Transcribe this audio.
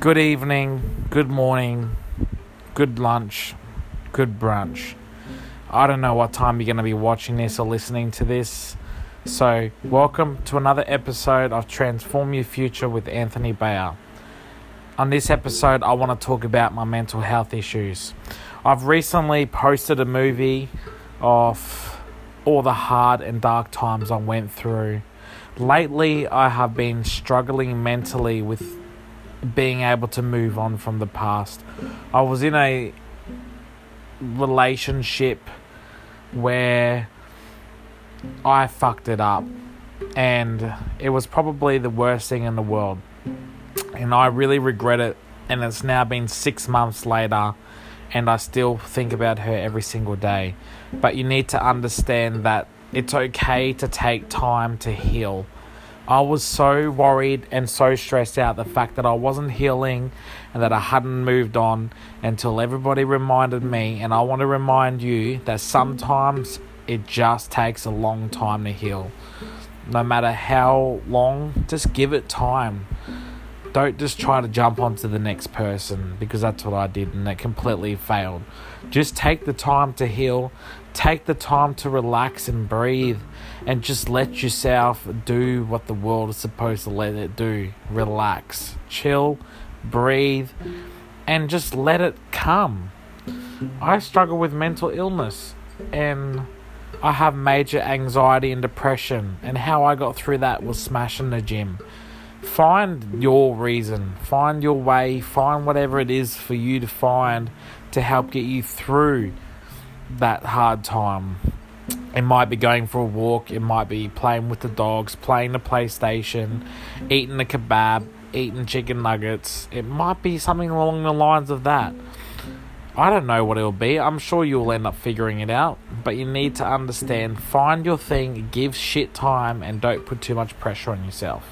good evening, good morning, good lunch, good brunch. I don't know what time you're going to be watching this or listening to this. So, welcome to another episode of Transform Your Future with Anthony Bayer. On this episode, I want to talk about my mental health issues. I've recently posted a movie of all the hard and dark times I went through. Lately, I have been struggling mentally with being able to move on from the past. I was in a relationship where I fucked it up, and it was probably the worst thing in the world. And I really regret it, and it's now been six months later, and I still think about her every single day. But you need to understand that it's okay to take time to heal. I was so worried and so stressed out the fact that I wasn't healing and that I hadn't moved on until everybody reminded me. And I want to remind you that sometimes it just takes a long time to heal. No matter how long, just give it time. Don't just try to jump onto the next person because that's what I did and it completely failed. Just take the time to heal, take the time to relax and breathe, and just let yourself do what the world is supposed to let it do. Relax, chill, breathe, and just let it come. I struggle with mental illness and I have major anxiety and depression, and how I got through that was smashing the gym. Find your reason, find your way, find whatever it is for you to find to help get you through that hard time. It might be going for a walk, it might be playing with the dogs, playing the PlayStation, eating a kebab, eating chicken nuggets. It might be something along the lines of that. I don't know what it'll be. I'm sure you'll end up figuring it out, but you need to understand find your thing, give shit time, and don't put too much pressure on yourself.